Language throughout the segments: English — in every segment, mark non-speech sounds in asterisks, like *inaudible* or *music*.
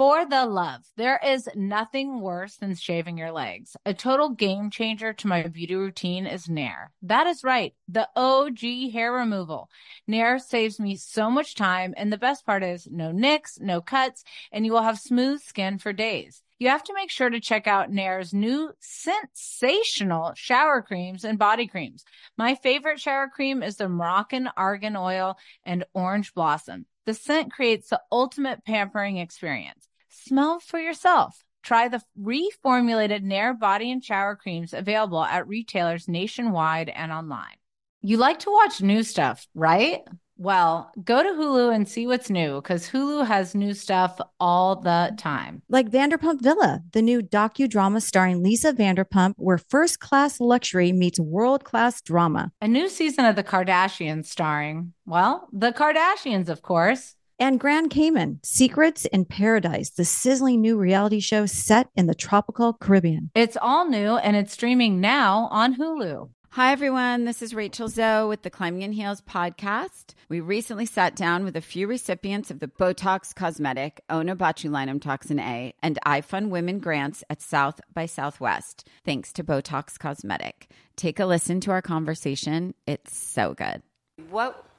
For the love, there is nothing worse than shaving your legs. A total game changer to my beauty routine is Nair. That is right, the OG hair removal. Nair saves me so much time, and the best part is no nicks, no cuts, and you will have smooth skin for days. You have to make sure to check out Nair's new sensational shower creams and body creams. My favorite shower cream is the Moroccan Argan Oil and Orange Blossom. The scent creates the ultimate pampering experience. Smell for yourself. Try the reformulated Nair body and shower creams available at retailers nationwide and online. You like to watch new stuff, right? Well, go to Hulu and see what's new because Hulu has new stuff all the time. Like Vanderpump Villa, the new docudrama starring Lisa Vanderpump, where first class luxury meets world class drama. A new season of The Kardashians starring, well, The Kardashians, of course. And Grand Cayman, Secrets in Paradise, the sizzling new reality show set in the tropical Caribbean. It's all new and it's streaming now on Hulu. Hi, everyone. This is Rachel Zoe with the Climbing in Heels podcast. We recently sat down with a few recipients of the Botox Cosmetic, Onabotulinum Toxin A, and iFund Women grants at South by Southwest, thanks to Botox Cosmetic. Take a listen to our conversation. It's so good. What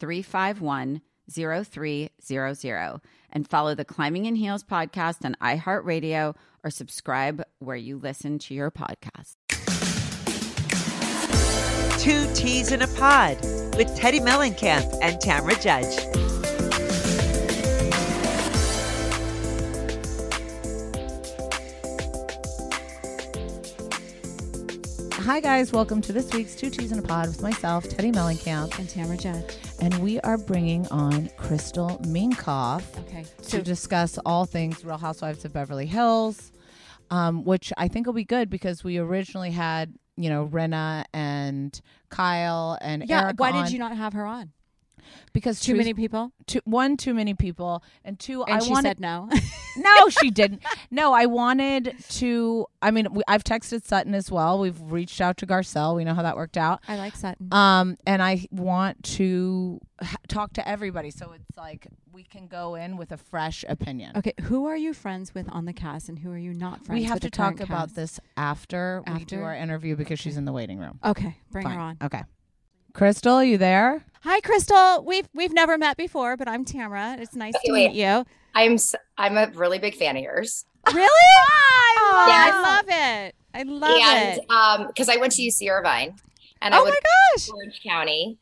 351 0300 and follow the Climbing in Heels podcast on iHeartRadio or subscribe where you listen to your podcast. Two Teas in a Pod with Teddi Mellencamp and Tamra Judge. Hi, guys. Welcome to this week's Two Teas in a Pod with myself, Teddi Mellencamp. And Tamra Judge. And we are bringing on Crystal Minkoff Okay. to discuss all things Real Housewives of Beverly Hills, um, which I think will be good because we originally had, you know, Rinna and Kyle and Yeah, Eric why on did you not have her on? Because Too many people? Too, one, too many people, and two, And I she wanted. said no. *laughs* no, she didn't. No, I wanted to. I mean, we, I've texted Sutton as well. We've reached out to Garcelle. We know how that worked out. I like Sutton. Um, and I want to h- talk to everybody, so it's like we can go in with a fresh opinion. okay, who are you friends with on the cast and who are you not friends with? we have to talk about cast? this after, we do After? our interview because she's in the waiting room. Okay, bring Fine. her on. Okay. Crystal, are you there? Hi, Crystal. We've we've never met before, but I'm Tamra. It's nice to wait. meet you. I'm s- I'm a really big fan of yours, Really? *laughs* Oh, Yes. I love it. I love and it. um, because I went to UC Irvine, and I Oh went my gosh. to Orange County,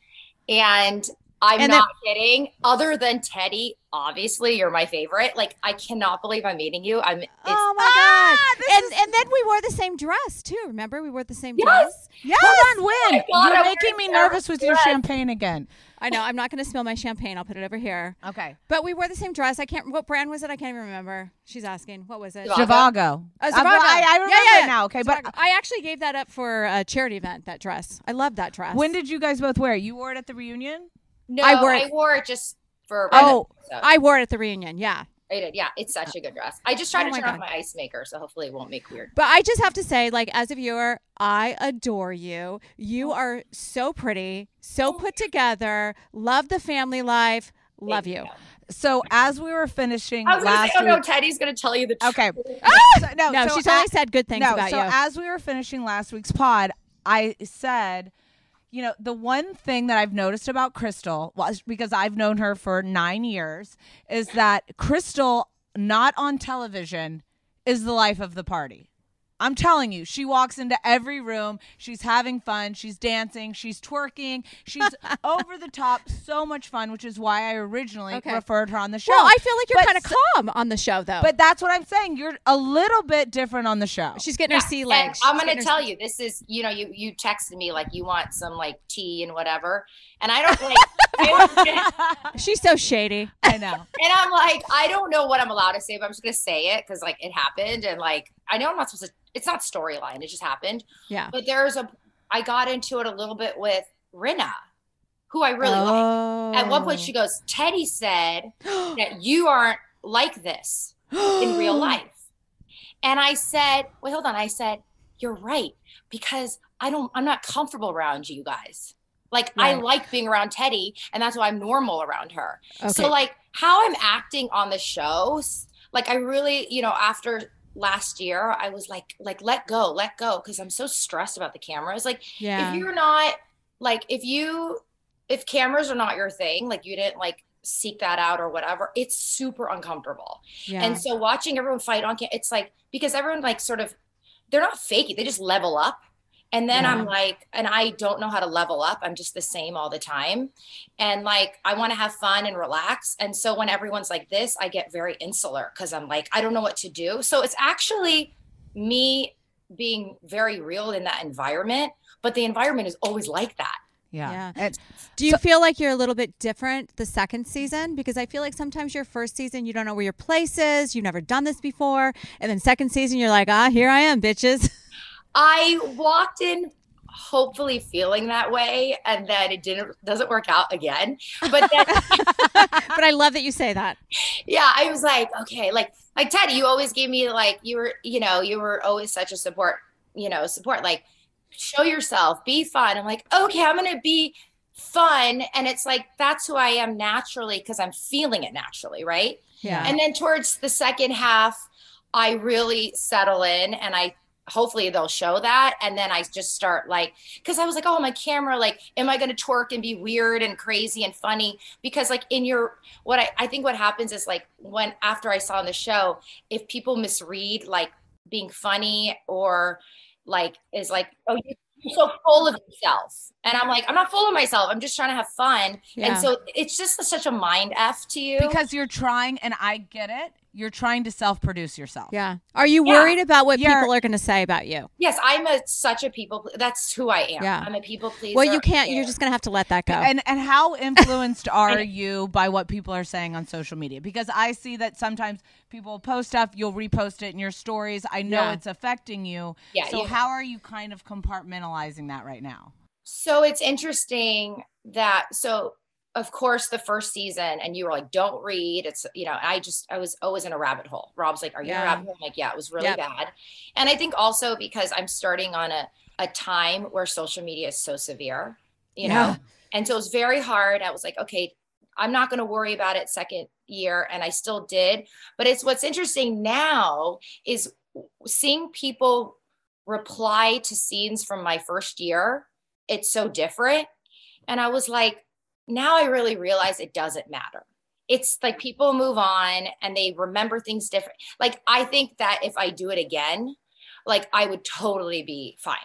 and I'm And then- not kidding. Other than Teddi, obviously you're my favorite. Like I cannot believe I'm meeting you. I'm. It's, Oh my god! And and then we wore the same dress too. Remember, we wore the same Yes. dress. Yes. Hold on, Win. God, You're I'm making me nervous with your champagne again. I know. I'm not going to spill my champagne. I'll put it over here. Okay. But we wore the same dress. I can't. What brand was it? I can't even remember. She's asking. What was it? Zhivago. Uh, Uh, Zhivago. I, I remember Yeah, yeah, it now. Okay, but Zhivago. I actually gave that up for a charity event. That dress. I love that dress. when did you guys both wear it? You wore it at the reunion? No, I wore it- I wore it just for. Oh, so. I wore it at the reunion. Yeah. I did. Yeah, it's such uh, a good dress. I just tried Oh to turn off my ice maker, so hopefully it won't make weird. But I just have to say, like, as a viewer, I adore you. You oh. are so pretty, so oh, put together. Love the family life. Love you. So as we were finishing I was last say, oh no, Teddi's gonna tell you the truth. Okay. So- no, No, so she's only said good things no, about so you. as we were finishing last week's pod, I said, you know, the one thing that I've noticed about Crystal was because I've known her for nine years is that Crystal, not on television, is the life of the party. I'm telling you, she walks into every room. She's having fun. She's dancing. She's twerking. She's *laughs* over the top. So much fun, which is why I originally Okay. referred her on the show. Well, I feel like you're kind of s- calm on the show, though. But that's what I'm saying. You're a little bit different on the show. she's getting her Yeah, sea and legs. I'm gonna tell sea- you, this is you know, you you texted me like you want some like tea and whatever, and I don't like, *laughs* I don't- She's so shady. I know. *laughs* and I'm like, I don't know what I'm allowed to say, but I'm just gonna say it because like it happened, and like I know I'm not supposed to. It's not storyline; it just happened. Yeah. But there's a, I got into it a little bit with Rinna, who I really like. oh. At one point, she oh. goes, Teddi said *gasps* that you aren't like this in real *gasps* life. And I said, wait, hold on. I said, you're right because I don't, I'm not comfortable around you guys. Like I like being around Teddi and that's why I'm normal around her. Okay. So like how I'm acting on the shows, like I really, you know, after last year, I was like, like, let go, let go. Cause I'm so stressed about the cameras. Like yeah. if you're not like if you if cameras are not your thing like you didn't like seek that out or whatever it's super uncomfortable yeah. and so watching everyone fight on cam it's like because everyone like sort of they're not faking they just level up and then i'm like and i don't know how to level up i'm just the same all the time and like i want to have fun and relax and so when everyone's like this i get very insular because i'm like i don't know what to do so it's actually me being very real in that environment but the environment is always like that Yeah. Yeah. Do you feel like you're a little bit different the second season? Because I feel like sometimes your first season, you don't know where your place is. You've never done this before. And then second season, you're like, ah, here I am, bitches. *laughs* I walked in hopefully feeling that way and then it didn't doesn't work out again. But then *laughs* *laughs* but I love that you say that. yeah, I was like, okay, like like Teddi, you always gave me like you were, you know, you were always such a support, you know, support like show yourself, be fun. I'm like, okay, I'm gonna be fun. And it's like that's who I am naturally because I'm feeling it naturally, right? Yeah. And then towards the second half, I really settle in and I hopefully they'll show that. And then I just start like, because I was like, oh, my camera, like, am I going to twerk and be weird and crazy and funny? Because, like, in your, what I, I think what happens is like when after I saw on the show, if people misread like being funny or like is like, oh, you're so full of yourself. And I'm like, I'm not full of myself. I'm just trying to have fun. Yeah. And so it's just such a mind F to you. because you're trying, and I get it, you're trying to self produce yourself. Yeah. Are you Yeah. worried about what You're- people are going to say about you? Yes, I'm a such a people. That's who I am. Yeah. I'm a people pleaser. Well, you can't. You're just going to have to let that go. And and how influenced *laughs* are you by what people are saying on social media? Because I see that sometimes people post stuff, you'll repost it in your stories. I know Yeah. it's affecting you. Yeah, So you- how are you kind of compartmentalizing that right now? So it's interesting that so of course the first season and you were like don't read it's you know I just I was always in a rabbit hole. Rob's like are you in a rabbit hole? I'm like yeah, it was really Yep. bad. And I think also because I'm starting on a a time where social media is so severe, you Yeah. know. And so it was very hard. I was like okay, I'm not going to worry about it second year and I still did. But it's what's interesting now is seeing people reply to scenes from my first year it's so different and i was like now i really realize it doesn't matter it's like people move on and they remember things different like i think that if i do it again like i would totally be fine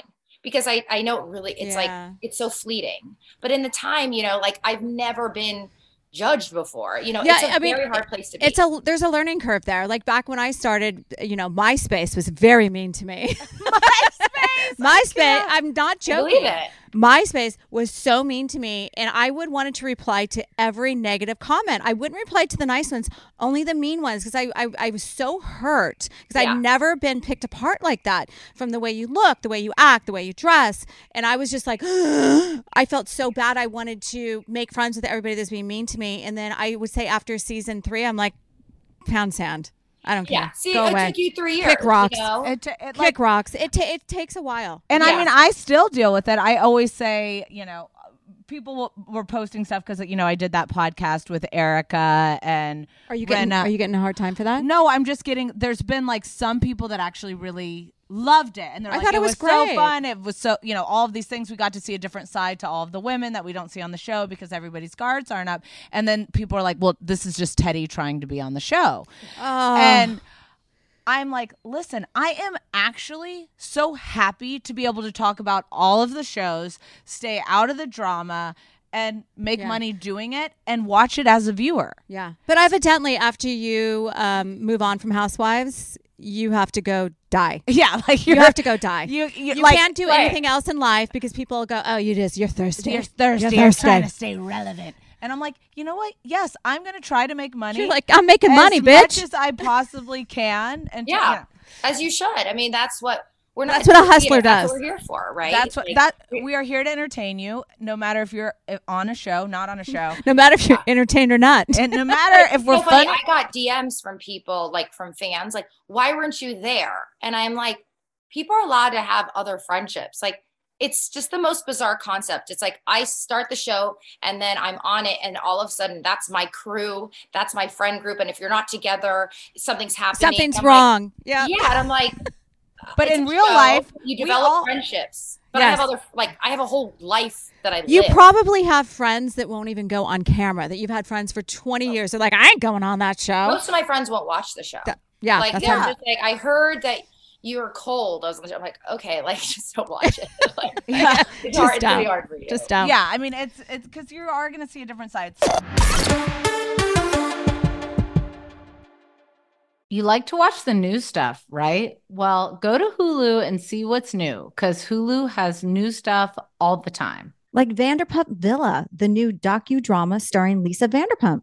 because i i know it really it's Yeah. like it's so fleeting but in the time you know like i've never been judged before you know Yeah, it's a I mean, very hard place to be it's a there's a learning curve there. Like back when I started, you know, MySpace was very mean to me. *laughs* MySpace, *laughs* MySpace. I'm not I believe joking. it MySpace was so mean to me, and I would wanted to reply to every negative comment. I wouldn't reply to the nice ones, only the mean ones, because I, I I was so hurt because Yeah. I'd never been picked apart like that from the way you look, the way you act, the way you dress, and I was just like, *gasps* I felt so bad. I wanted to make friends with everybody that's being mean to me, and then I would say after season three, I'm like. pound sand. I don't care. Yeah. See, Go it away. took you three years. Kick rocks. You know? It, it, Kick rocks. It ta- it takes a while. and I mean, I still deal with it. I always say, you know, people were posting stuff because you know I did that podcast with Erika and Are you getting Rinna. Are you getting a hard time for that? No, I'm just getting. There's been like some people that actually really loved it, and they're I like, thought it was so great." fun. It was so, you know, all of these things. We got to see a different side to all of the women that we don't see on the show because everybody's guards aren't up. And then people are like, well, this is just Teddi trying to be on the show, Oh. and. I'm like, listen, I am actually so happy to be able to talk about all of the shows, stay out of the drama, and make Yeah. money doing it and watch it as a viewer. Yeah, but evidently, after you um, move on from Housewives, you have to go die. *laughs* Yeah, like You have to go die. You, you, You like, can't do right. anything else in life because people go, "Oh, you just you're thirsty. You're thirsty. You're You're thirsty." trying to stay relevant. And I'm like, you know what? Yes, I'm going to try to make money. You're like, I'm making money, bitch. as much as I possibly can. *laughs* And Yeah. know, As you should. I mean, that's what we're not. That's what a hustler That's does. what we're here for, right? that's what Like, that we are here to entertain you, no matter if you're uh, on a show, not on a show, *laughs* no matter if you're entertained or not. and no matter if *laughs* we're so funny. fun. I got DMs from people, like from fans, like, "Why weren't you there?" And I'm like, people are allowed to have other friendships. Like, it's just the most bizarre concept. It's like I start the show and then I'm on it, and all of a sudden, that's my crew, that's my friend group, and if you're not together, something's happening. Something's I'm like, wrong. yeah. yeah, and I'm like, *laughs* But in real show. life, you develop all- friendships. But I have other, like, I have a whole life that I You live. probably have friends that won't even go on camera. That you've had friends for 20 years. They're like, I ain't going on that show. Most of my friends won't watch the show. Yeah, like that's they're what- just like, I heard that you were cold. I was I'm like, okay, like *laughs* just don't watch it. *laughs* like, *laughs* Yeah. it's Just hard. It's really don't. hard for you. Just don't. yeah, I mean, it's it's because you are going to see a different side. You like to watch the new stuff, right? Well, go to Hulu and see what's new because Hulu has new stuff all the time. Like Vanderpump Villa, the new docudrama starring Lisa Vanderpump.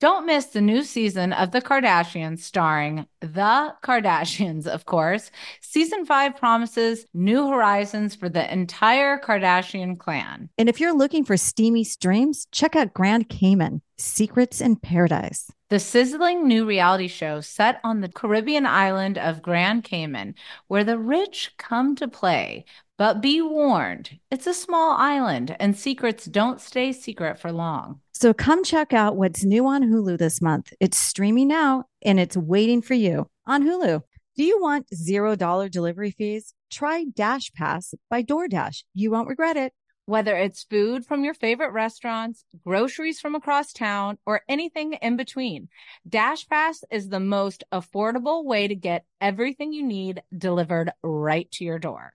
Don't miss the new season of The Kardashians starring The Kardashians, of course. Season 5 promises new horizons for the entire Kardashian clan. And if you're looking for steamy streams, check out Grand Cayman Secrets in Paradise. The sizzling new reality show set on the Caribbean island of Grand Cayman, where the rich come to play. But be warned, it's a small island and secrets don't stay secret for long. So come check out what's new on Hulu this month. It's streaming now and it's waiting for you on Hulu. Do you want $0 delivery fees? Try Dash Pass by DoorDash. You won't regret it. Whether it's food from your favorite restaurants, groceries from across town, or anything in between, Dash Pass is the most affordable way to get everything you need delivered right to your door.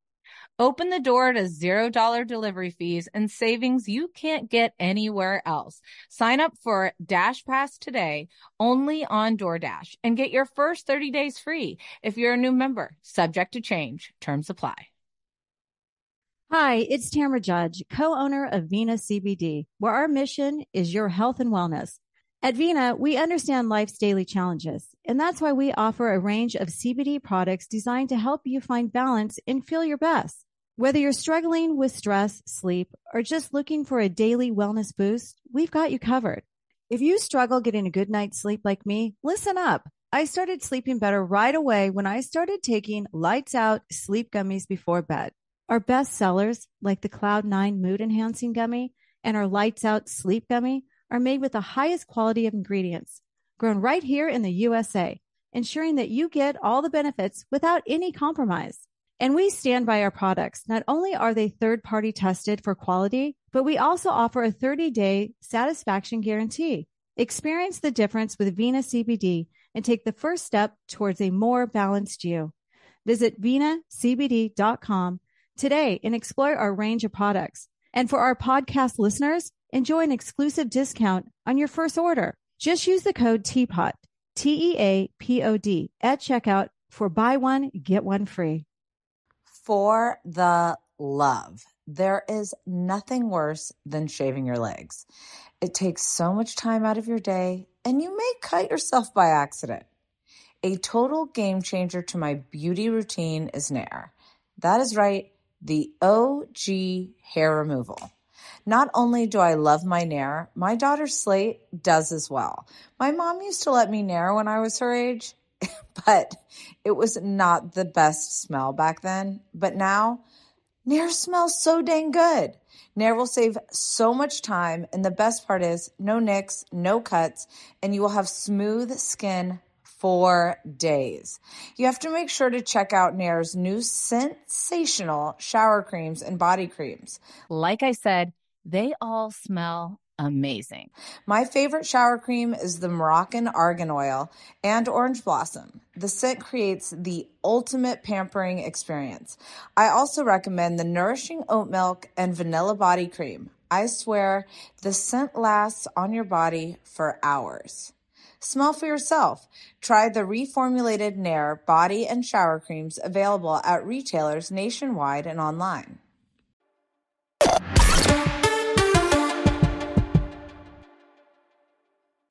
Open the door to $0 delivery fees and savings you can't get anywhere else. Sign up for Dash Pass today only on DoorDash and get your first 30 days free if you're a new member. Subject to change. Terms apply. Hi, it's Tamra Judge, co-owner of Vena CBD, where our mission is your health and wellness. At Vena, we understand life's daily challenges, and that's why we offer a range of CBD products designed to help you find balance and feel your best. Whether you're struggling with stress, sleep, or just looking for a daily wellness boost, we've got you covered. If you struggle getting a good night's sleep like me, listen up. I started sleeping better right away when I started taking lights out sleep gummies before bed. Our best sellers, like the Cloud9 Mood Enhancing Gummy and our Lights Out Sleep Gummy, are made with the highest quality of ingredients, grown right here in the USA, ensuring that you get all the benefits without any compromise. And we stand by our products. Not only are they third party tested for quality, but we also offer a 30 day satisfaction guarantee. Experience the difference with Vena CBD and take the first step towards a more balanced you. Visit venacbd.com today and explore our range of products. And for our podcast listeners, enjoy an exclusive discount on your first order. Just use the code TEAPOT, T E A P O D, at checkout for buy one, get one free. For the love, there is nothing worse than shaving your legs. It takes so much time out of your day, and you may cut yourself by accident. A total game changer to my beauty routine is Nair. That is right, the OG hair removal. Not only do I love my Nair, my daughter Slate does as well. My mom used to let me Nair when I was her age, *laughs* but it was not the best smell back then. But now, Nair smells so dang good. Nair will save so much time, and the best part is no nicks, no cuts, and you will have smooth skin for days. You have to make sure to check out Nair's new sensational shower creams and body creams. Like I said, they all smell amazing. My favorite shower cream is the Moroccan Argan Oil and Orange Blossom. The scent creates the ultimate pampering experience. I also recommend the Nourishing Oat Milk and Vanilla Body Cream. I swear the scent lasts on your body for hours. Smell for yourself. Try the reformulated Nair body and shower creams available at retailers nationwide and online.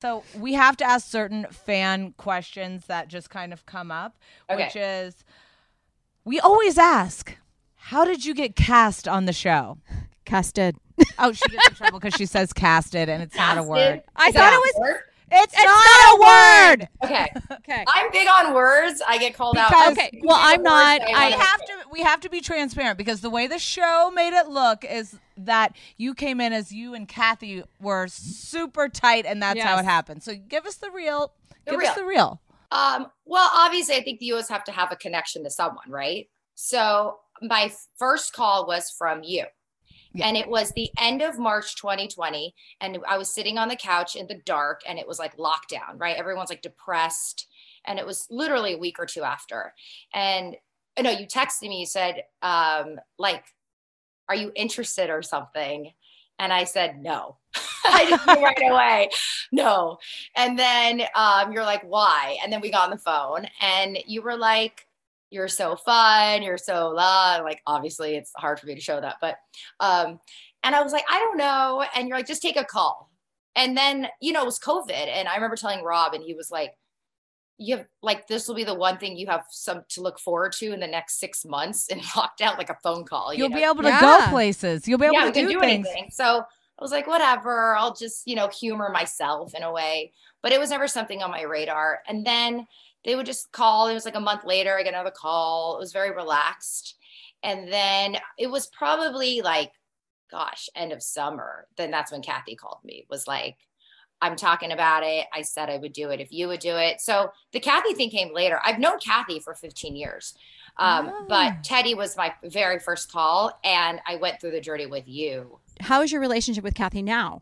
So we have to ask certain fan questions that just kind of come up, Okay. which is we always ask, how did you get cast on the show? Casted. Oh, she gets in trouble because she says casted and it's not a word. I Is thought it was. word? It's, It's not, a word. Okay. *laughs* Okay. I'm big on words. I get called out. Okay, well, I'm not- that we I- have to we have to be transparent because the way the show made it look is that you came in as you and Kathy were super tight and that's how it happened. So give us the real The give real. us the real. Um, well, obviously, I think the US have to have a connection to someone, right? So my first call was from you. Yeah. And it was the end of March 2020. And I was sitting on the couch in the dark and it was like lockdown, right? Everyone's like depressed. And it was literally a week or two after. And I know you texted me, you said, um, like, are you interested or something? And I said, no. *laughs* I just knew *laughs* right away. No. And then um, you're like, why? And then we got on the phone and you were like, you're so fun. You're so. Like, obviously, it's hard for me to show that. But, um, and I was like, I don't know. And you're like, just take a call. And then, you know, it was COVID. And I remember telling Rob, and he was like, you have like this will be the one thing you have some to look forward to in the next six months and *laughs* in lockdown, like a phone call. you You'll know? be able to Yeah. go places. You'll be able yeah, to do, do things. anything. So I was like, whatever, I'll just, you know, humor myself in a way. But it was never something on my radar. And then they would just call. It was like a month later, I get another call. It was very relaxed. And then it was probably like, gosh, end of summer. Then that's when Kathy called me, was like, I'm talking about it. I said I would do it if you would do it. So the Kathy thing came later. I've known Kathy for 15 years. Um, Ah. But Teddi was my very first call, and I went through the journey with you. How is your relationship with Kathy now?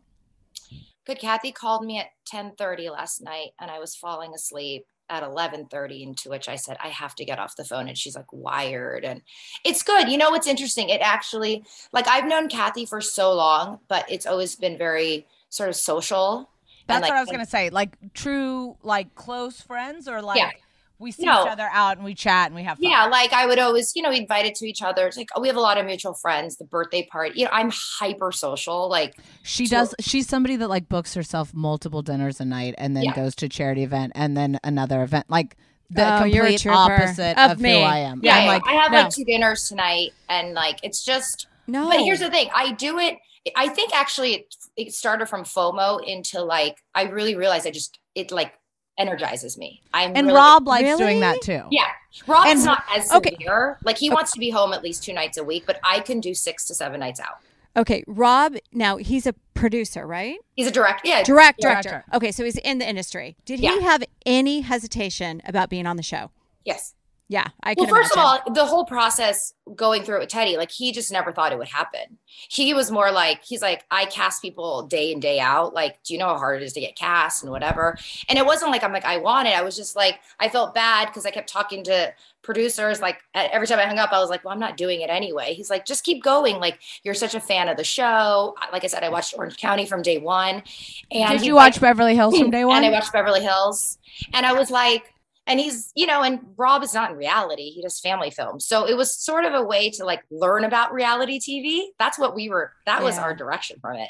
Good. Kathy called me at 10:30 last night, and I was falling asleep at 11:30. Into which I said, "I have to get off the phone," and she's like, "Wired," and it's good. You know what's interesting? It actually, like, I've known Kathy for so long, but it's always been very sort of social. That's like, what I was gonna say. Like true, like close friends, or like Yeah. we see No. each other out and we chat and we have fun. Yeah, like I would always, you know, invite it to each other. It's like, oh, we have a lot of mutual friends. The birthday party, you know, I'm hyper social. Like, She So- does. She's somebody that like books herself multiple dinners a night and then Yeah. goes to charity event and then another event. Like the Oh, you're a complete opposite Of of, me. who I am. yeah, I'm yeah, like, I have no. like two dinners tonight, and like it's just. No. But here's the thing: I do it. I think actually it, it started from FOMO into like I really realized I just it like energizes me. I'm and really, Rob likes Really? doing that too. Yeah, Rob's And- not as okay. severe. Like he wants to be home at least two nights a week, but I can do six to seven nights out. Okay, Rob. Now he's a producer, right? He's a direct, yeah, Direct, Director. director. Okay, so he's in the industry. Did Yeah. he have any hesitation about being on the show? yes. Yeah, I well, first imagine. of all, the whole process going through it with Teddi, like he just never thought it would happen. He was more like, he's like, I cast people day in, day out. Like, do you know how hard it is to get cast and whatever? And it wasn't like I'm like, I want it. I was just like, I felt bad because I kept talking to producers. Like every time I hung up, I was like, well, I'm not doing it anyway. He's like, just keep going. Like, you're such a fan of the show. Like I said, I watched Orange County from day one. And Did you like- watch Beverly Hills from day one? *laughs* and I watched Beverly Hills. And I was like, and he's, you know, and Rob is not in reality. He does family films. So it was sort of a way to like learn about reality TV. That's what we were, that was Yeah. our direction from it.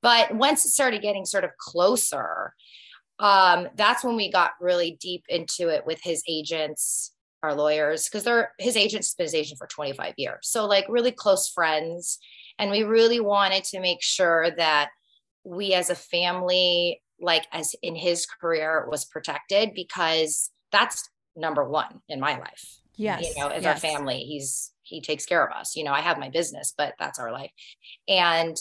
But once it started getting sort of closer, um, that's when we got really deep into it with his agents, our lawyers, because they're his agent's been his agent for 25 years. So like really close friends. And we really wanted to make sure that we as a family, like as in his career, was protected because that's number one in my life. Yes. You know, as our family, he's he takes care of us. You know, I have my business, but that's our life. And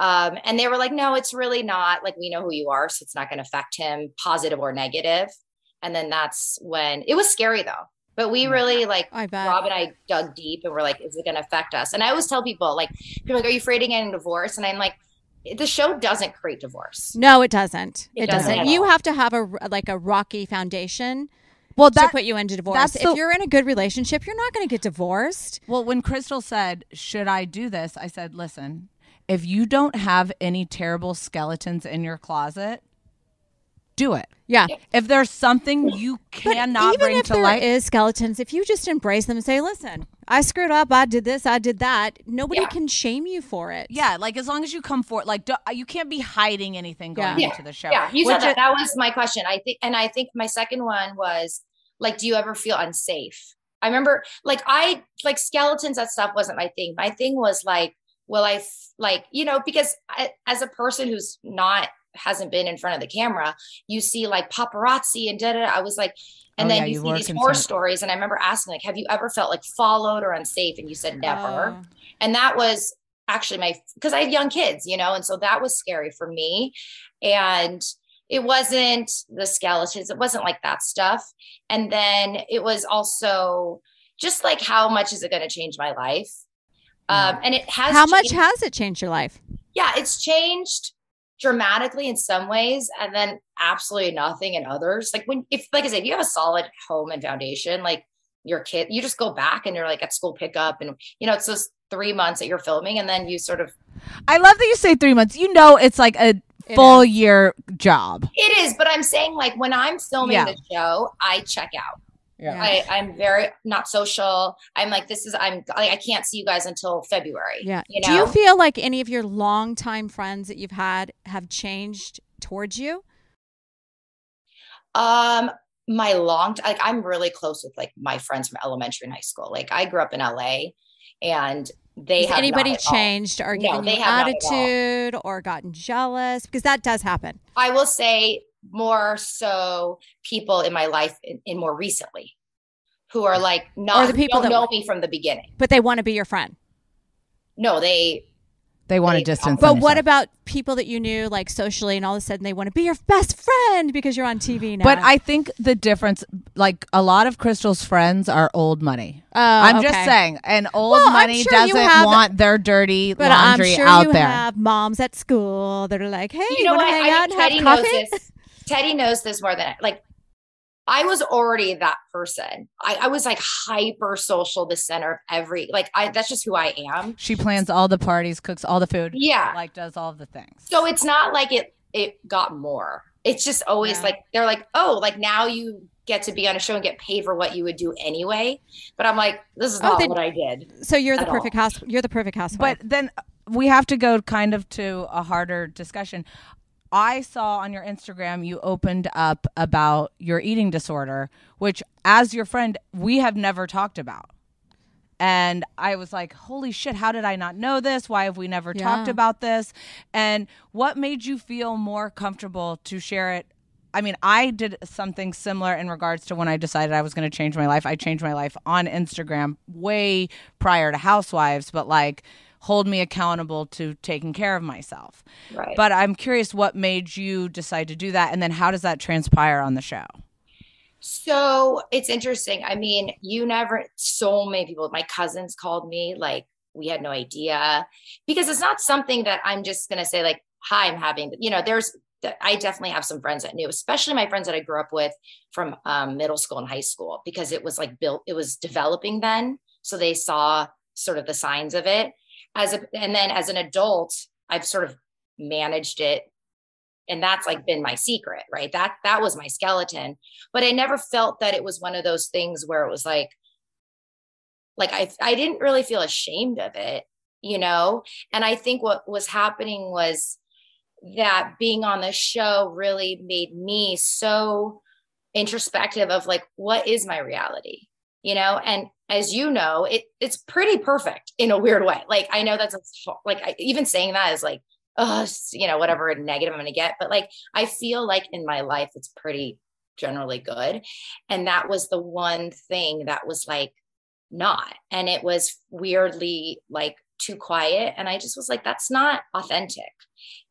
um, and they were like, no, it's really not. Like we know who you are, so it's not going to affect him, positive or negative. And then that's when it was scary though. But we really like. Rob and I dug deep and we're like, is it going to affect us? And I always tell people, like, people are like, are you afraid of getting divorced? And I'm like, the show doesn't create divorce. No, it doesn't. It It, doesn't doesn't. You have to have a like a rocky foundation well, to that put you into divorce. that's If the- you're in a good relationship, you're not going to get divorced. Well, when Crystal said, Should I do this? I said, Listen, if you don't have any terrible skeletons in your closet, do it. Yeah. If there's something you cannot even bring if to there light, is skeletons, if you just embrace them and say, "Listen, I screwed up. I did this. I did that," nobody Yeah. can shame you for it. yeah, like as long as you come forward, like do, you can't be hiding anything going Yeah. into the show. Yeah, you said Which that. is- That was my question. I think, and I think my second one was like, do you ever feel unsafe? I remember, like, I like skeletons. That stuff wasn't my thing. My thing was like, will I f- like, you know, because I, as a person who's not hasn't been in front of the camera, you see like paparazzi and da da. I was like, and Oh, then yeah, you you see these horror stories, and I remember asking like, have you ever felt like followed or unsafe? And you said never Oh. and that was actually my because i have young kids you know and so that was scary for me and it wasn't the skeletons it wasn't like that stuff and then it was also just like how much is it going to change my life um and it has How much changed- has it changed your life? yeah it's changed dramatically in some ways and then absolutely nothing in others like when if like i said you have a solid home and foundation like your kid you just go back and you're like at school pickup and you know it's those three months that you're filming and then you sort of I love that you say three months. You know, it's like a full is. year job. it is but i'm saying like when i'm filming Yeah. the show i check out Yeah. I, I'm very not social. I'm like, this is I'm like, I can't see you guys until February. Yeah. You know? Do you feel like any of your longtime friends that you've had have changed towards you? Um, my long like I'm really close with like my friends from elementary and high school. Like I grew up in LA, and they Has have anybody all. changed or No, given they you have not at all. attitude or gotten jealous? Because that does happen. I will say more so people in my life in, in more recently who are like not Or the people don't that- know me from the beginning. But they want to be your friend. No, they They want to distance. But what about people that you knew like socially and all of a sudden they want to be your best friend because you're on TV now? But I think the difference, like a lot of Crystal's friends are old money. Oh, I'm just saying, and old Well, money sure doesn't have- want their dirty But laundry I'm sure out you there. have moms at school that are like, "Hey, you know what? hang I out think and Teddi have knows coffee?" this. Teddi knows this more than I, like I was already that person. I, I was like hyper social, the center of every like I that's just who I am. She plans all the parties, cooks all the food, Yeah. like does all the things. So it's not like it it got more. It's just always Yeah. like they're like, oh, like now you get to be on a show and get paid for what you would do anyway. But I'm like, this is Oh, not they- what I did. So you're the At all. perfect house. You're the perfect housewife. But then we have to go kind of to a harder discussion. I saw on your Instagram you opened up about your eating disorder, which, as your friend, we have never talked about. And I was like, holy shit, how did I not know this? Why have we never talked about this? And what made you feel more comfortable to share it? I mean, I did something similar in regards to when I decided I was going to change my life. I changed my life on Instagram way prior to Housewives, but like hold me accountable to taking care of myself. Right. But I'm curious what made you decide to do that and then how does that transpire on the show? So it's interesting. I mean, you never, so many people, my cousins called me, like, we had no idea because it's not something that I'm just going to say, like, hi, I'm having, you know, there's, I definitely have some friends that knew, especially my friends that I grew up with from um, middle school and high school, because it was like built, it was developing then. So they saw sort of the signs of it as a, and then as an adult, I've sort of managed it. And that's like been my secret right? That that was my skeleton. But i never felt that it was one of those things where it was like like i i didn't really feel ashamed of it you know? And i think what was happening was that being on the show really made me so introspective of like what is my reality you know? And as you know it it's pretty perfect in a weird way like i know that's a, like I, even saying that is like oh, you know, whatever negative I'm going to get. But like, I feel like in my life, it's pretty generally good. And that was the one thing that was like not. And it was weirdly like too quiet. And I just was like, that's not authentic.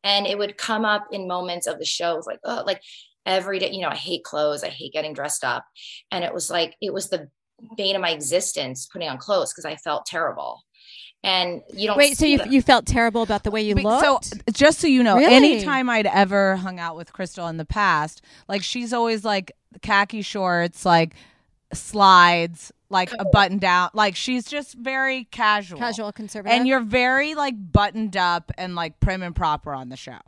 And it would come up in moments of the show, like, oh, like every day, you know, I hate clothes, I hate getting dressed up. And it was like, it was the bane of my existence putting on clothes because I felt terrible and you don't wait. So you you felt terrible about the way you looked. So just so you know, Really? anytime I'd ever hung out with Crystal in the past, like she's always like khaki shorts, like slides, like a oh. button down. Like she's just very casual, Casual, conservative. and you're very like buttoned up and like prim and proper on the show.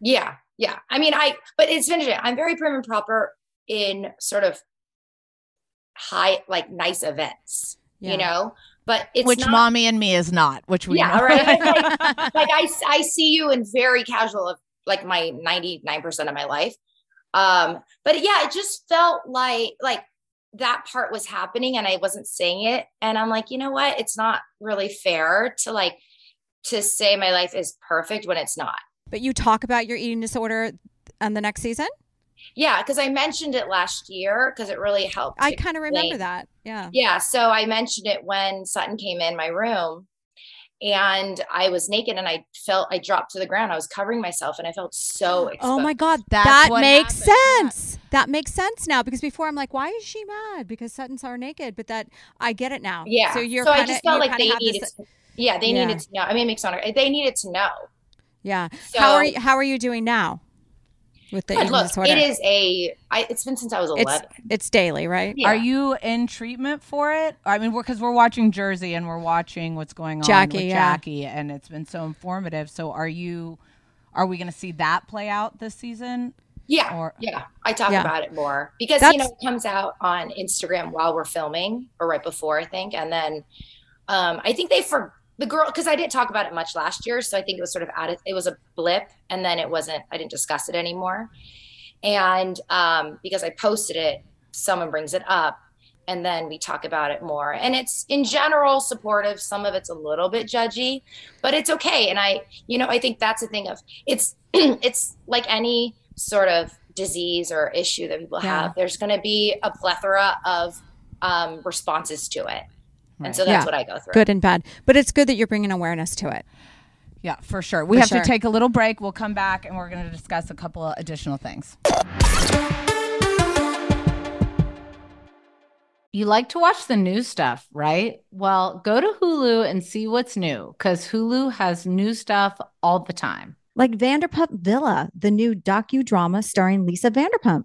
Yeah, yeah. I mean, I but it's interesting. I'm very prim and proper in sort of high, like nice events, Yeah. you know. But it's which not, mommy and me is not. Which we yeah, know. right. like, like *laughs* I, I see you in very casual of like my 99% of my life. Um, but yeah, it just felt like like that part was happening and I wasn't saying it. And I'm like, you know what? It's not really fair to like to say my life is perfect when it's not. but you talk about your eating disorder on the next season. Yeah, because I mentioned it last year because it really helped. I kind of remember that. Yeah. Yeah, so I mentioned it when Sutton came in my room and I was naked and I felt I dropped to the ground. I was covering myself and I felt so exposed. *gasps* Oh my God, That's that what makes happened. sense. That makes sense now because before I'm like, why is she mad? Because Sutton's are naked, but that I get it now. Yeah. So you're so kinda, I just felt like they needed this- to, yeah, they Yeah. needed to know. I mean, it makes honor. They needed to know. Yeah. how are you, how are you doing now with the eating look, disorder? it is a. I, it's been since I was It's eleven. it's daily, right? Yeah. Are you in treatment for it? I mean, because we're, watching Jersey and we're watching what's going on Jackie, with yeah. Jackie, and it's been so informative. So, are you? Are we going to see that play out this season? Yeah, Or- yeah. I talk Yeah. about it more because That's- you know it comes out on Instagram while we're filming or right before I think, and then um, I think they for the girl because I didn't talk about it much last year, so I think it was sort of added. It was a blip, and then it wasn't. I didn't discuss it anymore, and um, because I posted it, someone brings it up. And then we talk about it more. And it's in general supportive. Some of it's a little bit judgy, but it's okay. And I, you know, I think that's the thing of it's *clears throat* it's like any sort of disease or issue that people Yeah. have. There's going to be a plethora of um, responses to it, and so that's Yeah. what I go through. Good and bad, but it's good that you're bringing awareness to it. Yeah, for sure. We For have sure. to take a little break. We'll come back and we're going to discuss a couple of additional things. You like to watch the new stuff, right? Well, go to Hulu and see what's new because Hulu has new stuff all the time. Like Vanderpump Villa, the new docudrama starring Lisa Vanderpump.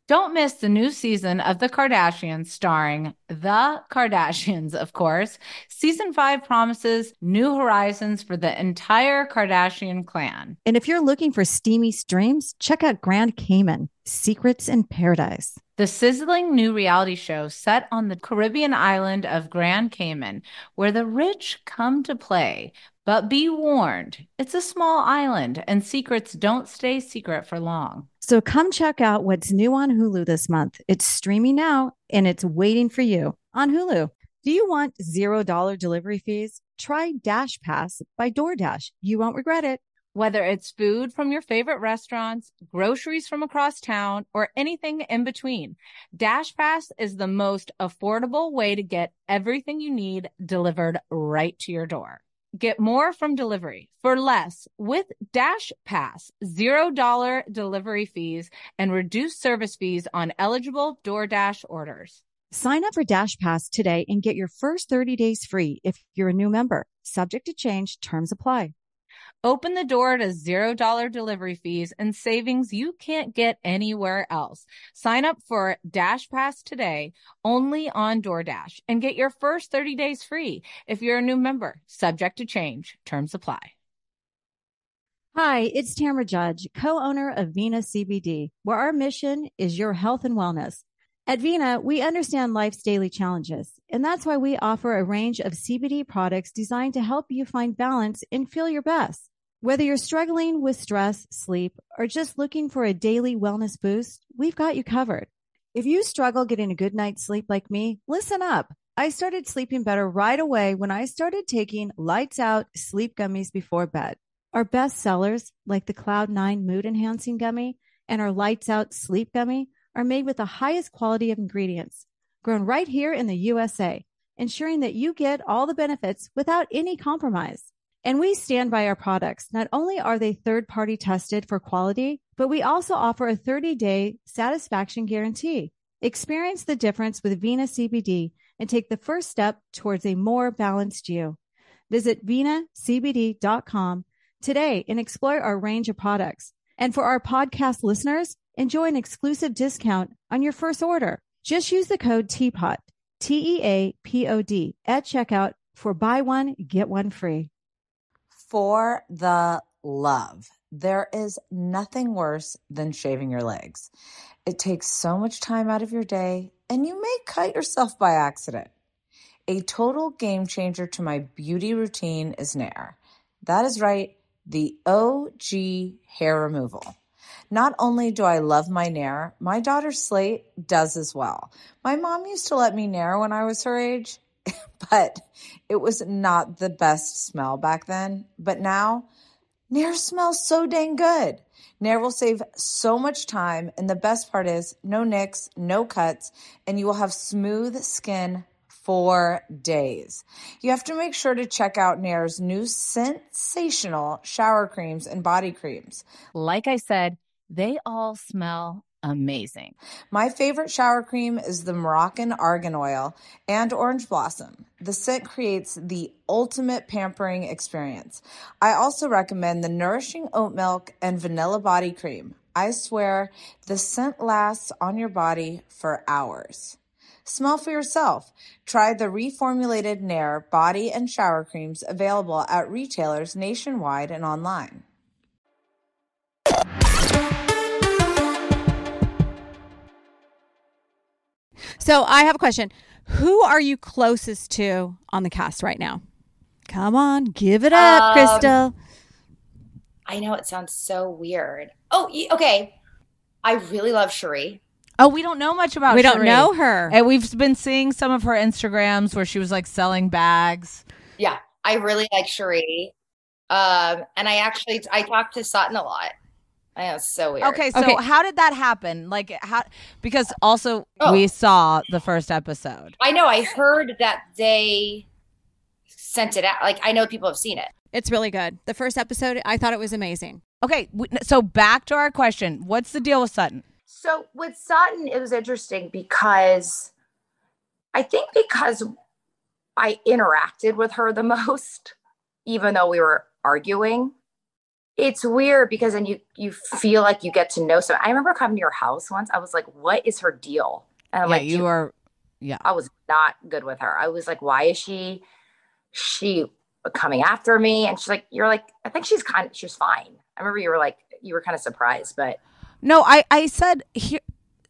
Don't miss the new season of The Kardashians, starring The Kardashians, of course. Season five promises new horizons for the entire Kardashian clan. And if you're looking for steamy streams, check out Grand Cayman Secrets in Paradise. The sizzling new reality show set on the Caribbean island of Grand Cayman, where the rich come to play. But be warned, it's a small island and secrets don't stay secret for long. So come check out what's new on Hulu this month. It's streaming now and it's waiting for you on Hulu. Do you want $0 delivery fees? Try Dash Pass by DoorDash. You won't regret it. Whether it's food from your favorite restaurants, groceries from across town, or anything in between, DashPass is the most affordable way to get everything you need delivered right to your door. Get more from delivery for less with Dash Pass, $0 delivery fees and reduced service fees on eligible DoorDash orders. Sign up for Dash Pass today and get your first 30 days free if you're a new member. Subject to change, terms apply. Open the door to $0 delivery fees and savings you can't get anywhere else. Sign up for Dash Pass today only on DoorDash and get your first 30 days free if you're a new member. Subject to change, terms apply. Hi, it's Tamra Judge, co-owner of Vena CBD, where our mission is your health and wellness. At Vena, we understand life's daily challenges, and that's why we offer a range of CBD products designed to help you find balance and feel your best. Whether you're struggling with stress, sleep, or just looking for a daily wellness boost, we've got you covered. If you struggle getting a good night's sleep like me, listen up. I started sleeping better right away when I started taking lights out sleep gummies before bed. Our best sellers, like the Cloud9 Mood Enhancing Gummy and our Lights Out Sleep Gummy, are made with the highest quality of ingredients, grown right here in the USA, ensuring that you get all the benefits without any compromise. And we stand by our products. Not only are they third party tested for quality, but we also offer a 30 day satisfaction guarantee. Experience the difference with Vena CBD and take the first step towards a more balanced you. Visit venacbd.com today and explore our range of products. And for our podcast listeners, enjoy an exclusive discount on your first order. Just use the code TEAPOD, T E A P O D, at checkout for buy one, get one free. For the love, there is nothing worse than shaving your legs. It takes so much time out of your day, and you may cut yourself by accident. A total game changer to my beauty routine is Nair. That is right, the OG hair removal. Not only do I love my Nair, my daughter Slate does as well. My mom used to let me Nair when I was her age, *laughs* but it was not the best smell back then. But now, Nair smells so dang good. Nair will save so much time, and the best part is no nicks, no cuts, and you will have smooth skin for days. You have to make sure to check out Nair's new sensational shower creams and body creams. Like I said, they all smell amazing. My favorite shower cream is the Moroccan Argan Oil and Orange Blossom. The scent creates the ultimate pampering experience. I also recommend the Nourishing Oat Milk and Vanilla Body Cream. I swear the scent lasts on your body for hours. Smell for yourself. Try the reformulated Nair body and shower creams available at retailers nationwide and online. So I have a question. Who are you closest to on the cast right now? Come on, give it up, Um, Crystal. I know it sounds so weird. Oh, okay. I really love Cherie. Oh, we don't know much about We don't know her. And we've been seeing some of her Instagrams where she was like selling bags. Yeah, I really like Cherie. Um, and I actually I talked to Sutton a lot. I know so weird. Okay, so Okay. how did that happen? Like how because also Oh. we saw the first episode. I know. I heard that they sent it out. Like I know people have seen it. It's really good. The first episode, I thought it was amazing. Okay, so back to our question. What's the deal with Sutton? So with Sutton, it was interesting because I think because I interacted with her the *laughs* most, even though we were arguing. It's weird because then you you feel like you get to know someone. I remember coming to your house once. I was like, "What is her deal?" And I'm yeah, like, you are yeah. I was not good with her. I was like, "Why is she she coming after me?" And she's like, "You're like, I think she's kind of she's fine." I remember you were like, you were kind of surprised, but No, I I said here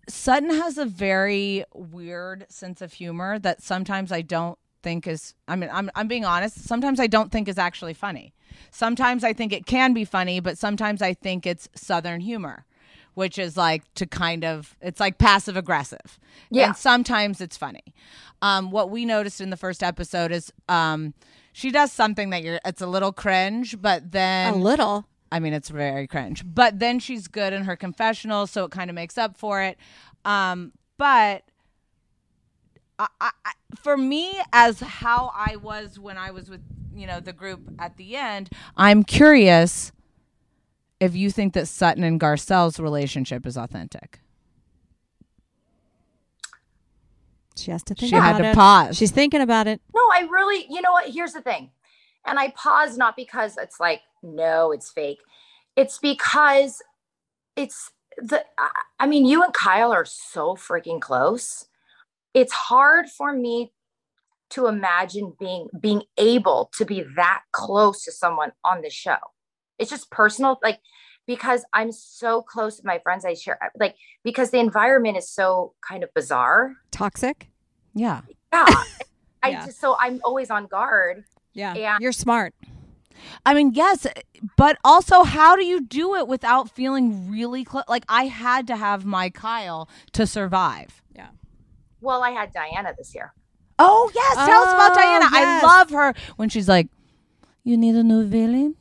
Sutton has a very weird sense of humor that sometimes I don't think is I mean I'm I'm being honest, sometimes I don't think is actually funny. Sometimes I think it can be funny, but sometimes I think it's southern humor, which is like to kind of it's like passive aggressive. Yeah. And sometimes it's funny. Um what we noticed in the first episode is um she does something that you're it's a little cringe, but then a little. I mean, it's very cringe. But then she's good in her confessional, so it kind of makes up for it. Um, but I, I, I- for me, as how I was when I was with you know the group at the end, I'm curious if you think that Sutton and Garcelle's relationship is authentic. She has to think She had to it. pause. She's thinking about it. No, I really, you know what? Here's the thing. And I pause not because it's like, no, it's fake. It's because it's the, I- I mean, you and Kyle are so freaking close. It's hard for me to imagine being being able to be that close to someone on the show. It's just personal, like because I'm so close to my friends. I share like because the environment is so kind of bizarre. Toxic. Yeah. Yeah. *laughs* I Yeah. just so I'm always on guard. Yeah. Yeah. You're smart. I mean, yes, but also, how do you do it without feeling really close? Like, I had to have my Kyle to survive. Yeah. Well, I had Diana this year. Oh, yes. Tell us about Oh, Diana. yes. I love her when she's like, You need a new villain?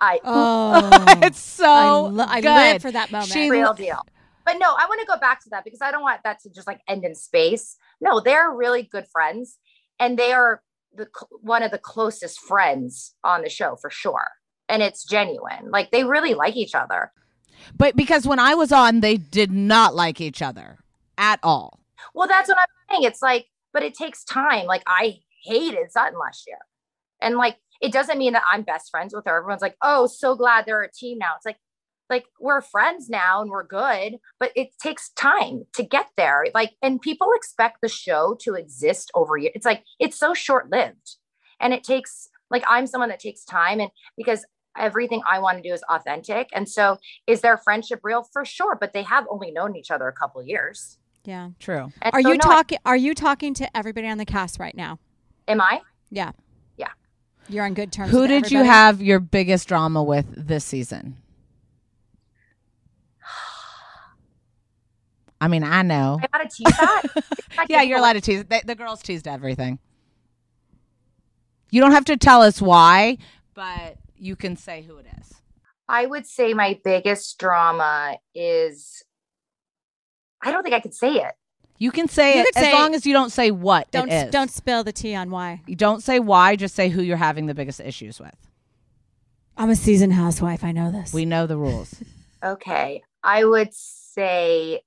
I *laughs* oh, oh. it's so I, lo- I good. live for that moment. She- real deal. But no, I want to go back to that because I don't want that to just like end in space. No, they're really good friends, and they are the cl- one of the closest friends on the show for sure. And it's genuine. Like they really like each other. But because when I was on, they did not like each other at all. Well, that's what I'm saying. It's like, but it takes time. Like I hated Sutton last year. And like it doesn't mean that I'm best friends with her. Everyone's like, oh, so glad they're a team now. It's like, like we're friends now and we're good, but it takes time to get there. Like, and people expect the show to exist over years. It's like it's so short-lived. And it takes like I'm someone that takes time and because everything I want to do is authentic. And so is their friendship real? For sure, but they have only known each other a couple years. Yeah. True. And Are so, you no, I- talking? Are you talking to everybody on the cast right now? Am I? Yeah. Yeah. You're on good terms. Who with did you have your biggest drama with this season? I mean, I know. I gotta tease that. Yeah, you're believe- allowed to tease. *laughs* The, the girls teased everything. You don't have to tell us why, but you can say who it is. I would say my biggest drama is I don't think I could say it. You can say You it could as say- long as you don't say what Don't it is. don't spill the tea on why. You don't say why. Just say who you're having the biggest issues with. I'm a seasoned housewife. I know this. We know the rules. *laughs* Okay. I would say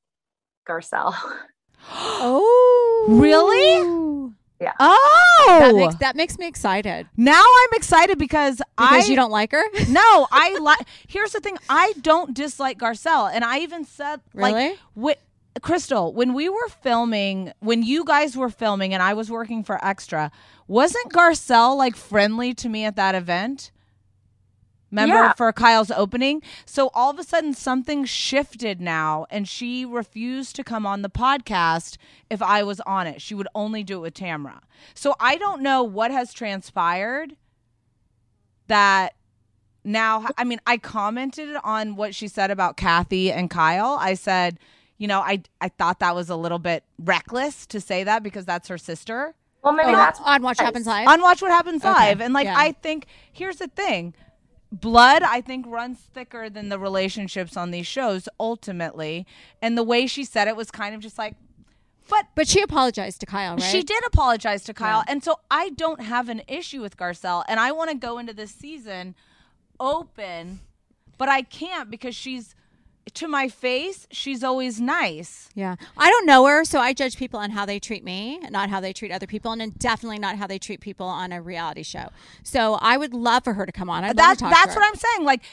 Garcelle. *gasps* oh, Really? Yeah. Oh, That makes that makes me excited now I'm excited because because I you don't like her. *laughs* No, I like. Here's the thing: I don't dislike Garcelle, and I even said Really? like, wi- Crystal, when we were filming, when you guys were filming, and I was working for Extra, wasn't Garcelle like friendly to me at that event? Remember Yeah. for Kyle's opening? So all of a sudden something shifted now and she refused to come on the podcast if I was on it. She would only do it with Tamra. So I don't know what has transpired that now I mean I commented on what she said about Kathy and Kyle. I said, you know, I I thought that was a little bit reckless to say that because that's her sister. Well, maybe Oh, that's on Watch What Happens Live. On Watch What Happens Okay, Live. And like yeah. I think here's the thing. Blood, I think, runs thicker than the relationships on these shows ultimately. And the way she said it was kind of just like, but but she apologized to Kyle, right? she did apologize to Kyle. Yeah. And so I don't have an issue with Garcelle. And I want to go into this season open, but I can't because she's, to my face, she's always nice. Yeah. I don't know her, so I judge people on how they treat me, not how they treat other people, and definitely not how they treat people on a reality show. So I would love for her to come on. I'd love That's, to talk to that's her. what I'm saying. Like,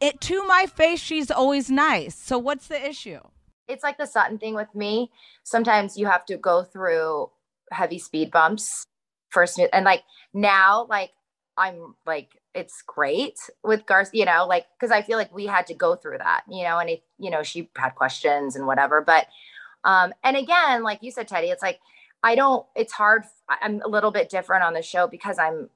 it to my face, she's always nice. So what's the issue? it's like the Sutton thing with me. Sometimes you have to go through heavy speed bumps first, and like now, like I'm like it's great with Garth, you know, like because I feel like we had to go through that, you know, and it, you know, she had questions and whatever, but um, and again, like you said, Teddi, it's like I don't. It's hard. I- I'm a little bit different on the show because I'm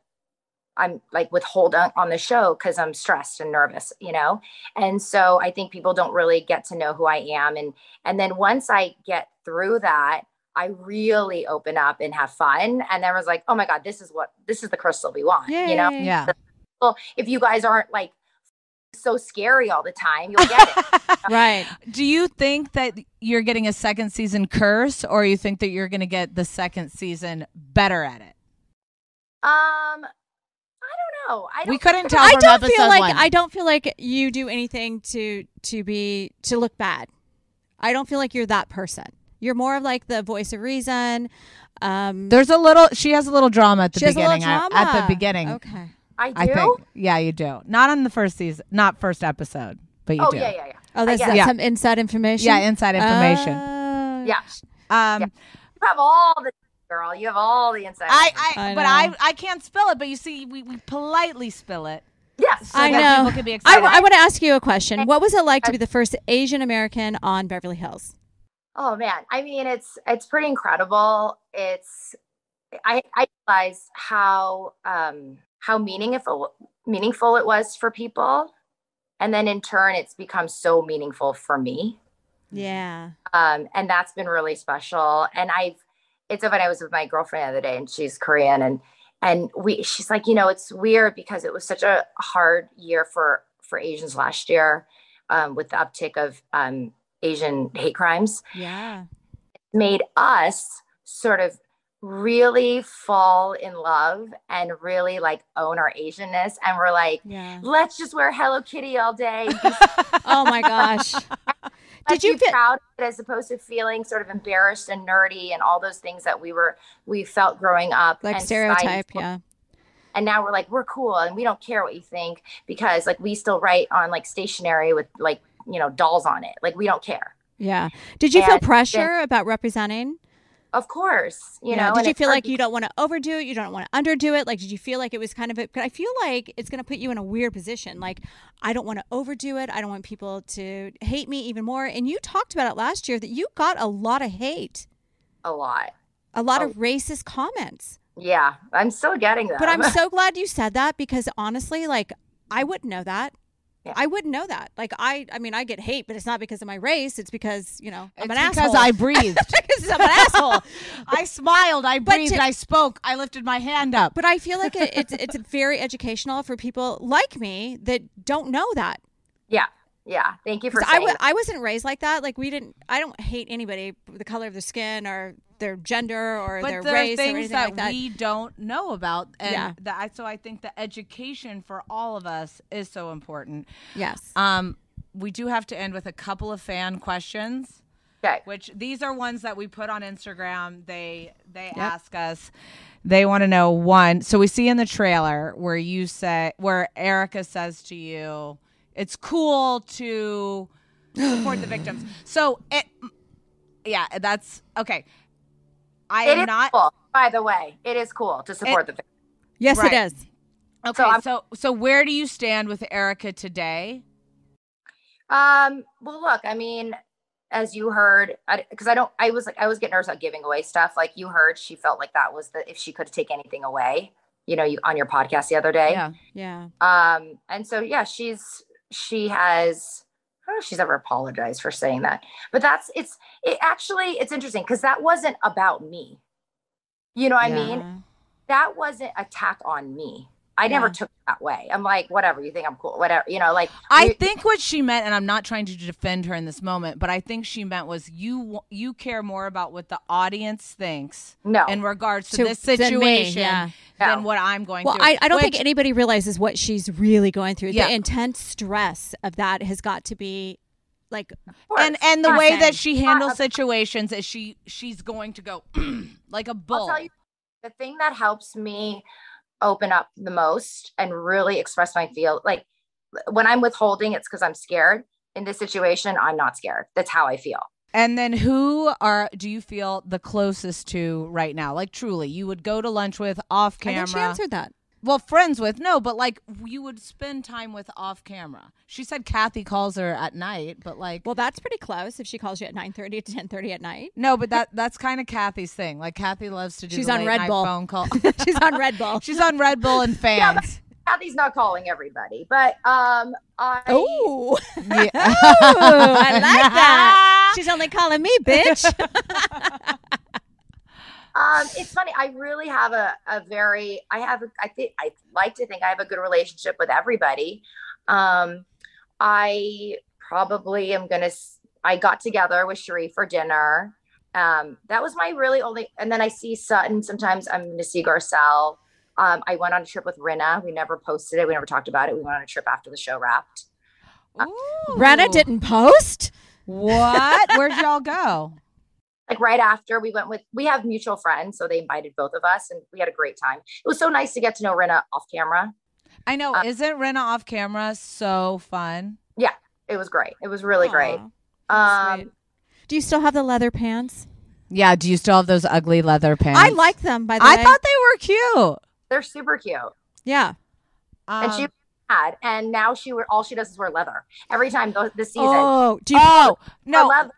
I'm like withhold on on the show because I'm stressed and nervous, you know? And so I think people don't really get to know who I am. And and then once I get through that, I really open up and have fun. And then was like, oh my God, this is what this is the crystal we want. You know? Yay. Yeah. Well, if you guys aren't like so scary all the time. You'll get it. *laughs* Right. Do you think that you're getting a second season curse, or you think that you're going to get the second season better at it? Um, I don't know. I don't We couldn't tell I don't feel like one. I don't feel like you do anything to to be to look bad. I don't feel like you're that person. You're more of like the voice of reason. Um, There's a little. She has a little drama at the she has a little beginning. I- drama. At the beginning, Okay. I do. I think. Yeah, you do. Not on the first season, not first episode, but you oh do. yeah, yeah, yeah. Oh, there's I that get some inside information. Yeah, inside information. Oh. Yeah. Um, You have all the girl. You have all the inside. I, I, I but. I, I can't spill it. But you see, we, we politely spill it. yes. So I that know. People can be I, excited. I want to ask you a question. What was it like to be the first Asian American on Beverly Hills? Oh man, I mean it's it's pretty incredible. It's I I realized how um how meaningful meaningful it was for people, and then in turn it's become so meaningful for me. Yeah. Um, and that's been really special. And I've it's so funny. I was with my girlfriend the other day, and she's Korean, and and we she's like, you know, it's weird because it was such a hard year for for Asians last year, um, with the uptick of um Asian hate crimes Yeah. made us sort of really fall in love and really like own our Asianness. And we're like, Yeah. let's just wear Hello Kitty all day. *laughs* Oh my gosh. *laughs* Did you feel- proud of it as opposed to feeling sort of embarrassed and nerdy and all those things that we were we felt growing up Like and stereotype, yeah. and now we're like we're cool and we don't care what you think because like we still write on like stationery with like you know dolls on it like we don't care Yeah. Did you feel And then- pressure about representing? Of course you Yeah. know Did you feel like you don't want to overdo it? You don't want to underdo it? Like, did you feel like it was kind of a, I feel like it's going to put you in a weird position. Like, I don't want to overdo it. I don't want people to hate me even more. And you talked about it last year that you got a lot of hate, a lot a lot Oh. of racist comments. yeah i'm still getting them But I'm so glad you said that because honestly, like, I wouldn't know that. Yeah. I wouldn't know that. Like I, I mean, I get hate, but it's not because of my race. It's because you know I'm It's an because asshole. I *laughs* breathed. because I'm an asshole. *laughs* I smiled. I But breathed. to- I spoke. I lifted my hand up. But I feel like it, it's it's very educational for people like me that don't know that. yeah yeah thank you for 'Cause I saying w- that. I wasn't raised like that. Like we didn't. I don't hate anybody the color of their skin or their gender or but their there race are or things anything that, like that. we don't know about, and Yeah. that I, so I think the education for all of us is so important. yes. Um, we do have to end with a couple of fan questions. okay which these are ones that we put on Instagram. They they ask us. They want to know one. So we see in the trailer where you say where Erika says to you, "It's cool to support the *gasps* victims." So it, yeah, that's okay. I It am is not cool by the way it is cool to support the yes, right. it is. okay. I'm- So so where do you stand with Erika today? Um, well, look, I mean, as you heard, because I, don't, I was like, I was getting nervous about giving away stuff. Like you heard, she felt like that was the if she could take anything away, you know, you on your podcast the other day. Yeah. Yeah. Um, and so yeah, she's she has. I don't know if she's ever apologized for saying that, but that's it's it actually it's interesting because that wasn't about me. You know what I mean? That wasn't attack on me. I never took it that way. I'm like, whatever, you think I'm cool, whatever, you know, like I we- think what she meant, and I'm not trying to defend her in this moment, but I think she meant was you you care more about what the audience thinks no in regards to, To- this than me, situation yeah. than No. what I'm going Well, through. I, I don't think anybody realizes what she's really going through. Yeah. The intense stress of that has got to be like and and the Not way that she handles situations is she she's going to go *clears throat* like a bull. I'll tell you the thing that helps me open up the most and really express my feel like when I'm withholding, it's because I'm scared. In this situation, I'm not scared. That's how I feel. And then who are do you feel the closest to right now? Like truly, you would go to lunch with off camera. I think she answered that. Well, friends with no, but like you would spend time with off camera. She said Kathy calls her at night, but like Well, that's pretty close. If she calls you at nine thirty to ten thirty at night, no, but that that's kind of Kathy's thing. Like Kathy loves to do. She's the on late Red night Bull. phone call. *laughs* she's on Red Bull. She's on Red Bull and *laughs* Yeah, fans. Kathy's not calling everybody, but um, I Oh, Yeah. *laughs* I like that. She's only calling me bitch. Um, it's funny. I really have a, a very, I have, a, I think, I like to think I have a good relationship with everybody. Um, I probably am gonna. s- I got together with Cherie for dinner. Um, that was my really only. And then I see Sutton. Sometimes I'm going to see Garcelle. Um, I went on a trip with Rinna. We never posted it. We never talked about it. We went on a trip after the show wrapped. Rinna didn't post. What? Where'd y'all go? Like right after we went with. We have mutual friends, so they invited both of us, and we had a great time. It was so nice to get to know Rinna off camera. I know. Uh, Isn't Rinna off camera so fun? Yeah, it was great. It was really great. Um, sweet. Do you still have the leather pants? Yeah. Do you still have those ugly leather pants? I like them. By the I way, I thought they were cute. they're super cute. yeah. and she Um, had, and now she all she does is wear leather every time go- this season. Oh, do you? oh no! leather-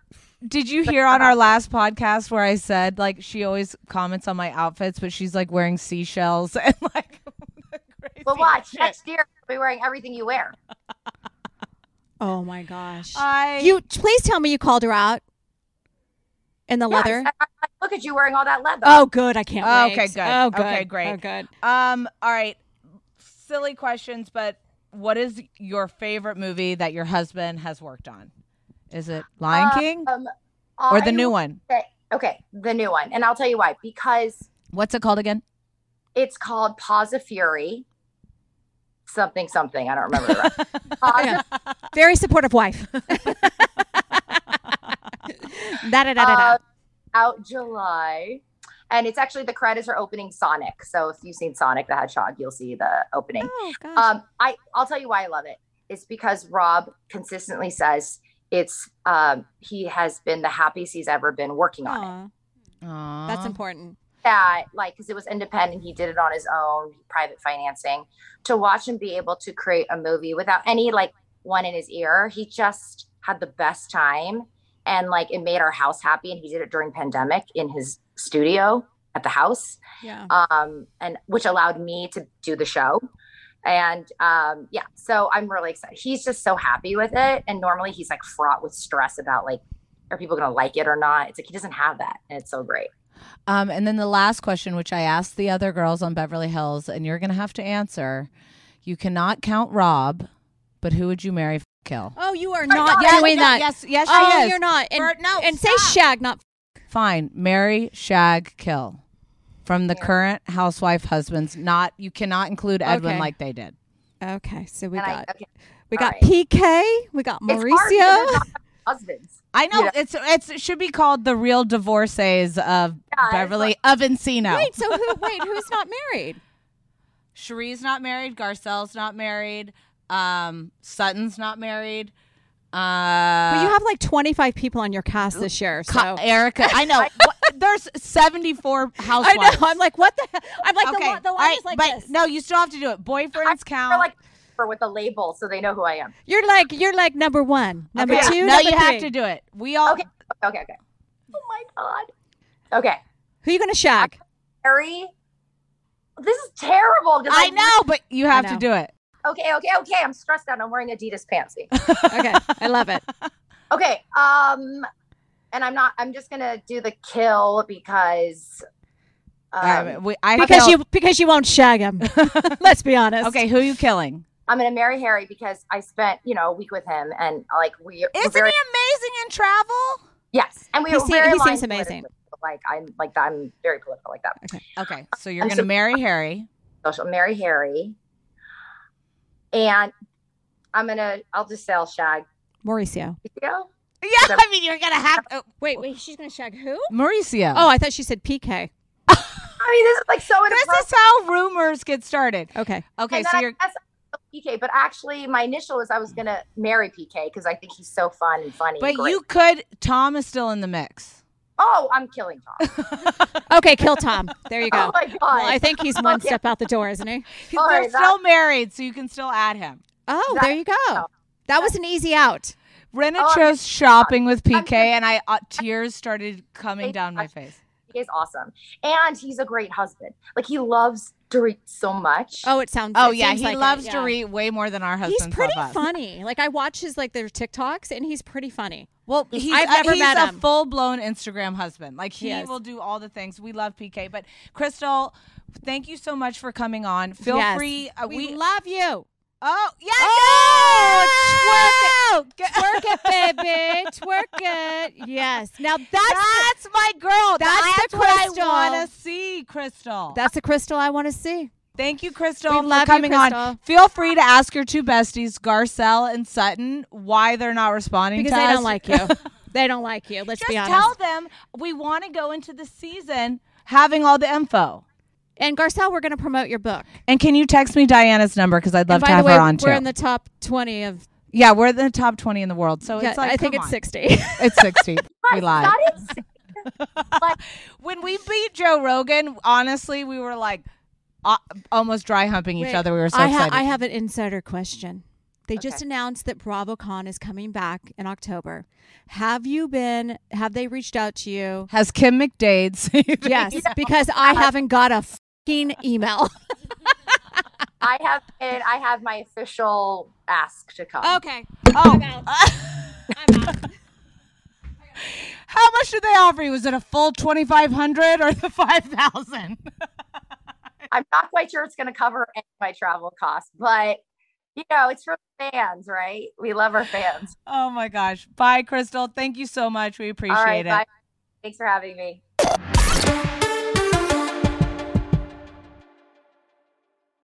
Did you hear on our last podcast where I said like she always comments on my outfits, but she's like wearing seashells *laughs* and like. crazy But watch shit. next year, I'll be wearing everything you wear. Oh my gosh. I you please tell me you called her out in the Yes, leather. and I'm Look at you wearing all that leather. Oh, good. I can't Oh, wait. okay, good. Oh, good. Okay, great. Oh, good. Um, all right. Silly questions, but what is your favorite movie that your husband has worked on? Is it Lion King Um, or the I new one? say- okay, the new one, and I'll tell you why. Because What's it called again? it's called Paws of Fury. Something, something. I don't remember. The *laughs* Yeah. of- Very supportive wife. *laughs* da da da da da. uh, out July. And it's actually the credits are opening Sonic. So if you've seen Sonic the Hedgehog, you'll see the opening. Oh. Um, I I'll tell you why I love it. It's because Rob consistently says it's um he has been the happiest he's ever been working on it. Aw, Aw. that's important. That like because it was independent, he did it on his own, private financing. To watch him be able to create a movie without any like one in his ear, he just had the best time, and like it made our house happy. And he did it during pandemic in his studio at the house. Yeah. um, and which allowed me to do the show. And um, yeah, so I'm really excited. He's just so happy with it. And normally he's like fraught with stress about like, are people gonna like it or not? It's like he doesn't have that, and it's so great. Um, and then the last question, which I asked the other girls on Beverly Hills, and you're gonna have to answer. You cannot count Rob, but who would you marry? f- Kill. Oh, you are not God, doing that. Yes, yes, she oh, is. you're not. And, Bert, no, and say shag, not. Fine. Marry, shag, kill. From the current housewife husbands. Not you cannot include Edwin Okay. like they did. Okay, so we And got I, okay, we got right. PK, we got It's hard because Mauricio. husbands. I know Yeah. it's it's it should be called the real divorcees of Yeah, it's Beverly of Encino. Wait, so who? Wait, who's not married? *laughs* Cherie's not married. Garcelle's not married. Um, Sutton's not married. Uh, But you have like 25 people on your cast this year. So Ka- Erika. I know. *laughs* What- There's 74 housewives. I know. I'm like, what the? hell? I'm like, okay. the, li- the all line right, is like but this. no, you still have to do it. Boyfriends I count. feel like for with a label, so they know who I am. You're like, you're like number one, number Okay, two. No, number you have to do it. We all. Okay, okay, okay. Oh my god. Okay, Who you gonna shock? Harry. This is terrible. I I'm- know, but you have to do it. Okay, okay, okay. I'm stressed out. I'm wearing Adidas pants. *laughs* Okay, I love it. *laughs* Okay. Um, and I'm not. I'm just gonna do the kill because. Um, Um, we, I Because you because you won't shag him. *laughs* Let's be honest. Okay, who are you killing? I'm gonna marry Harry because I spent you know a week with him and like we. Isn't very, he amazing in travel? Yes, and we He very he seems amazing. Like I'm like I'm very political like that. Okay, okay. so you're I'm gonna so- marry *laughs* Harry. So she'll marry Harry, and I'm gonna. I'll just say I'll shag. Mauricio. Mauricio. Yeah, I mean you're gonna have to, Wait, wait. She's gonna shag who? Mauricio. Oh, I thought she said PK. I mean, this is like so this is how rumors get started. Okay. Okay, and so you're I PK, but actually, my initial is I was gonna marry PK because I think he's so fun and funny. But and you could. Tom is still in the mix. oh, I'm killing Tom. *laughs* Okay, kill Tom. There you go. Oh my god! Well, I think he's one *laughs* Okay. step out the door, isn't he? All They're right, still married, so you can still add him. Oh, That- there you go. Oh. That was an easy out. Rinna Oh, chose shopping with I'm PK, and I uh, tears started coming down my face. He is awesome, and he's a great husband. Like he loves Dorit so much. Oh, it sounds. Oh it yeah, he like it, loves yeah. Dorit way more than our husbands He's pretty love us. *laughs* funny. Like I watch his like their TikToks, and he's pretty funny. Well, he's, I've uh, never he's met a him. full blown Instagram husband. Like he, He will do all the things. We love PK, but Crystal, thank you so much for coming on. Feel Yes. free. Uh, we, we love you. Oh, yeah. Oh, yeah! twerk it, baby, *laughs* twerk it. Yes. Now that's That's my girl. That's That's, the what I Crystal. want to see, Crystal. that's the crystal I want to see. Thank you, Crystal, We for love you, coming on. Feel free to ask your two besties, Garcelle and Sutton, why they're not responding Because they us. don't like you. *laughs* they don't like you. Let's Just be honest. Just tell them we want to go into the season having all the info. And Garcelle, we're going to promote your book. And can you text me Diana's number because I'd love and to have way, her on too. we're in the top twenty of. yeah, we're in the top twenty in the world. So yeah, it's like I think come it's on. sixty. *laughs* It's sixty. *laughs* we lied. That is *laughs* When we beat Joe Rogan, honestly, we were like uh, almost dry humping each Wait, other. We were so I, ha- excited. I have an insider question. They just announced that BravoCon is coming back in October. Have you been? Have they reached out to you? Has Kim McDade Yes, because I haven't got a fucking email. *laughs* I have been, I have my official ask to come. okay. Oh, *laughs* I'm out. how much did they offer you? Was it a full twenty five hundred or the five thousand? *laughs* I'm not quite sure it's going to cover any of my travel costs, but you know, it's for the fans, right? We love our fans. Oh my gosh! Bye, Crystal. Thank you so much. We appreciate All right, it. bye. Thanks for having me.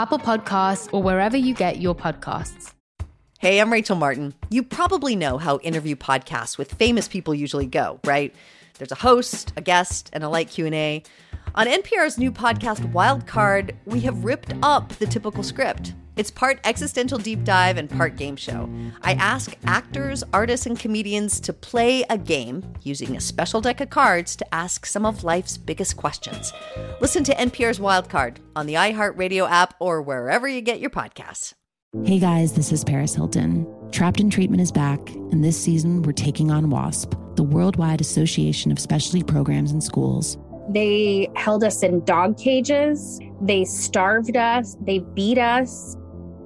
Apple Podcasts, or wherever you get your podcasts. Hey, I'm Rachel Martin. You probably know how interview podcasts with famous people usually go, right? There's a host, a guest, and a light Q&A. On NPR's new podcast Wildcard, we have ripped up the typical script. It's part existential deep dive and part game show. I ask actors, artists, and comedians to play a game using a special deck of cards to ask some of life's biggest questions. Listen to NPR's Wildcard on the iHeartRadio app or wherever you get your podcasts. Hey guys, this is Paris Hilton. Trapped in Treatment is back, and this season we're taking on WASP, the Worldwide Association of Specialty Programs and Schools. They held us in dog cages. They starved us. They beat us.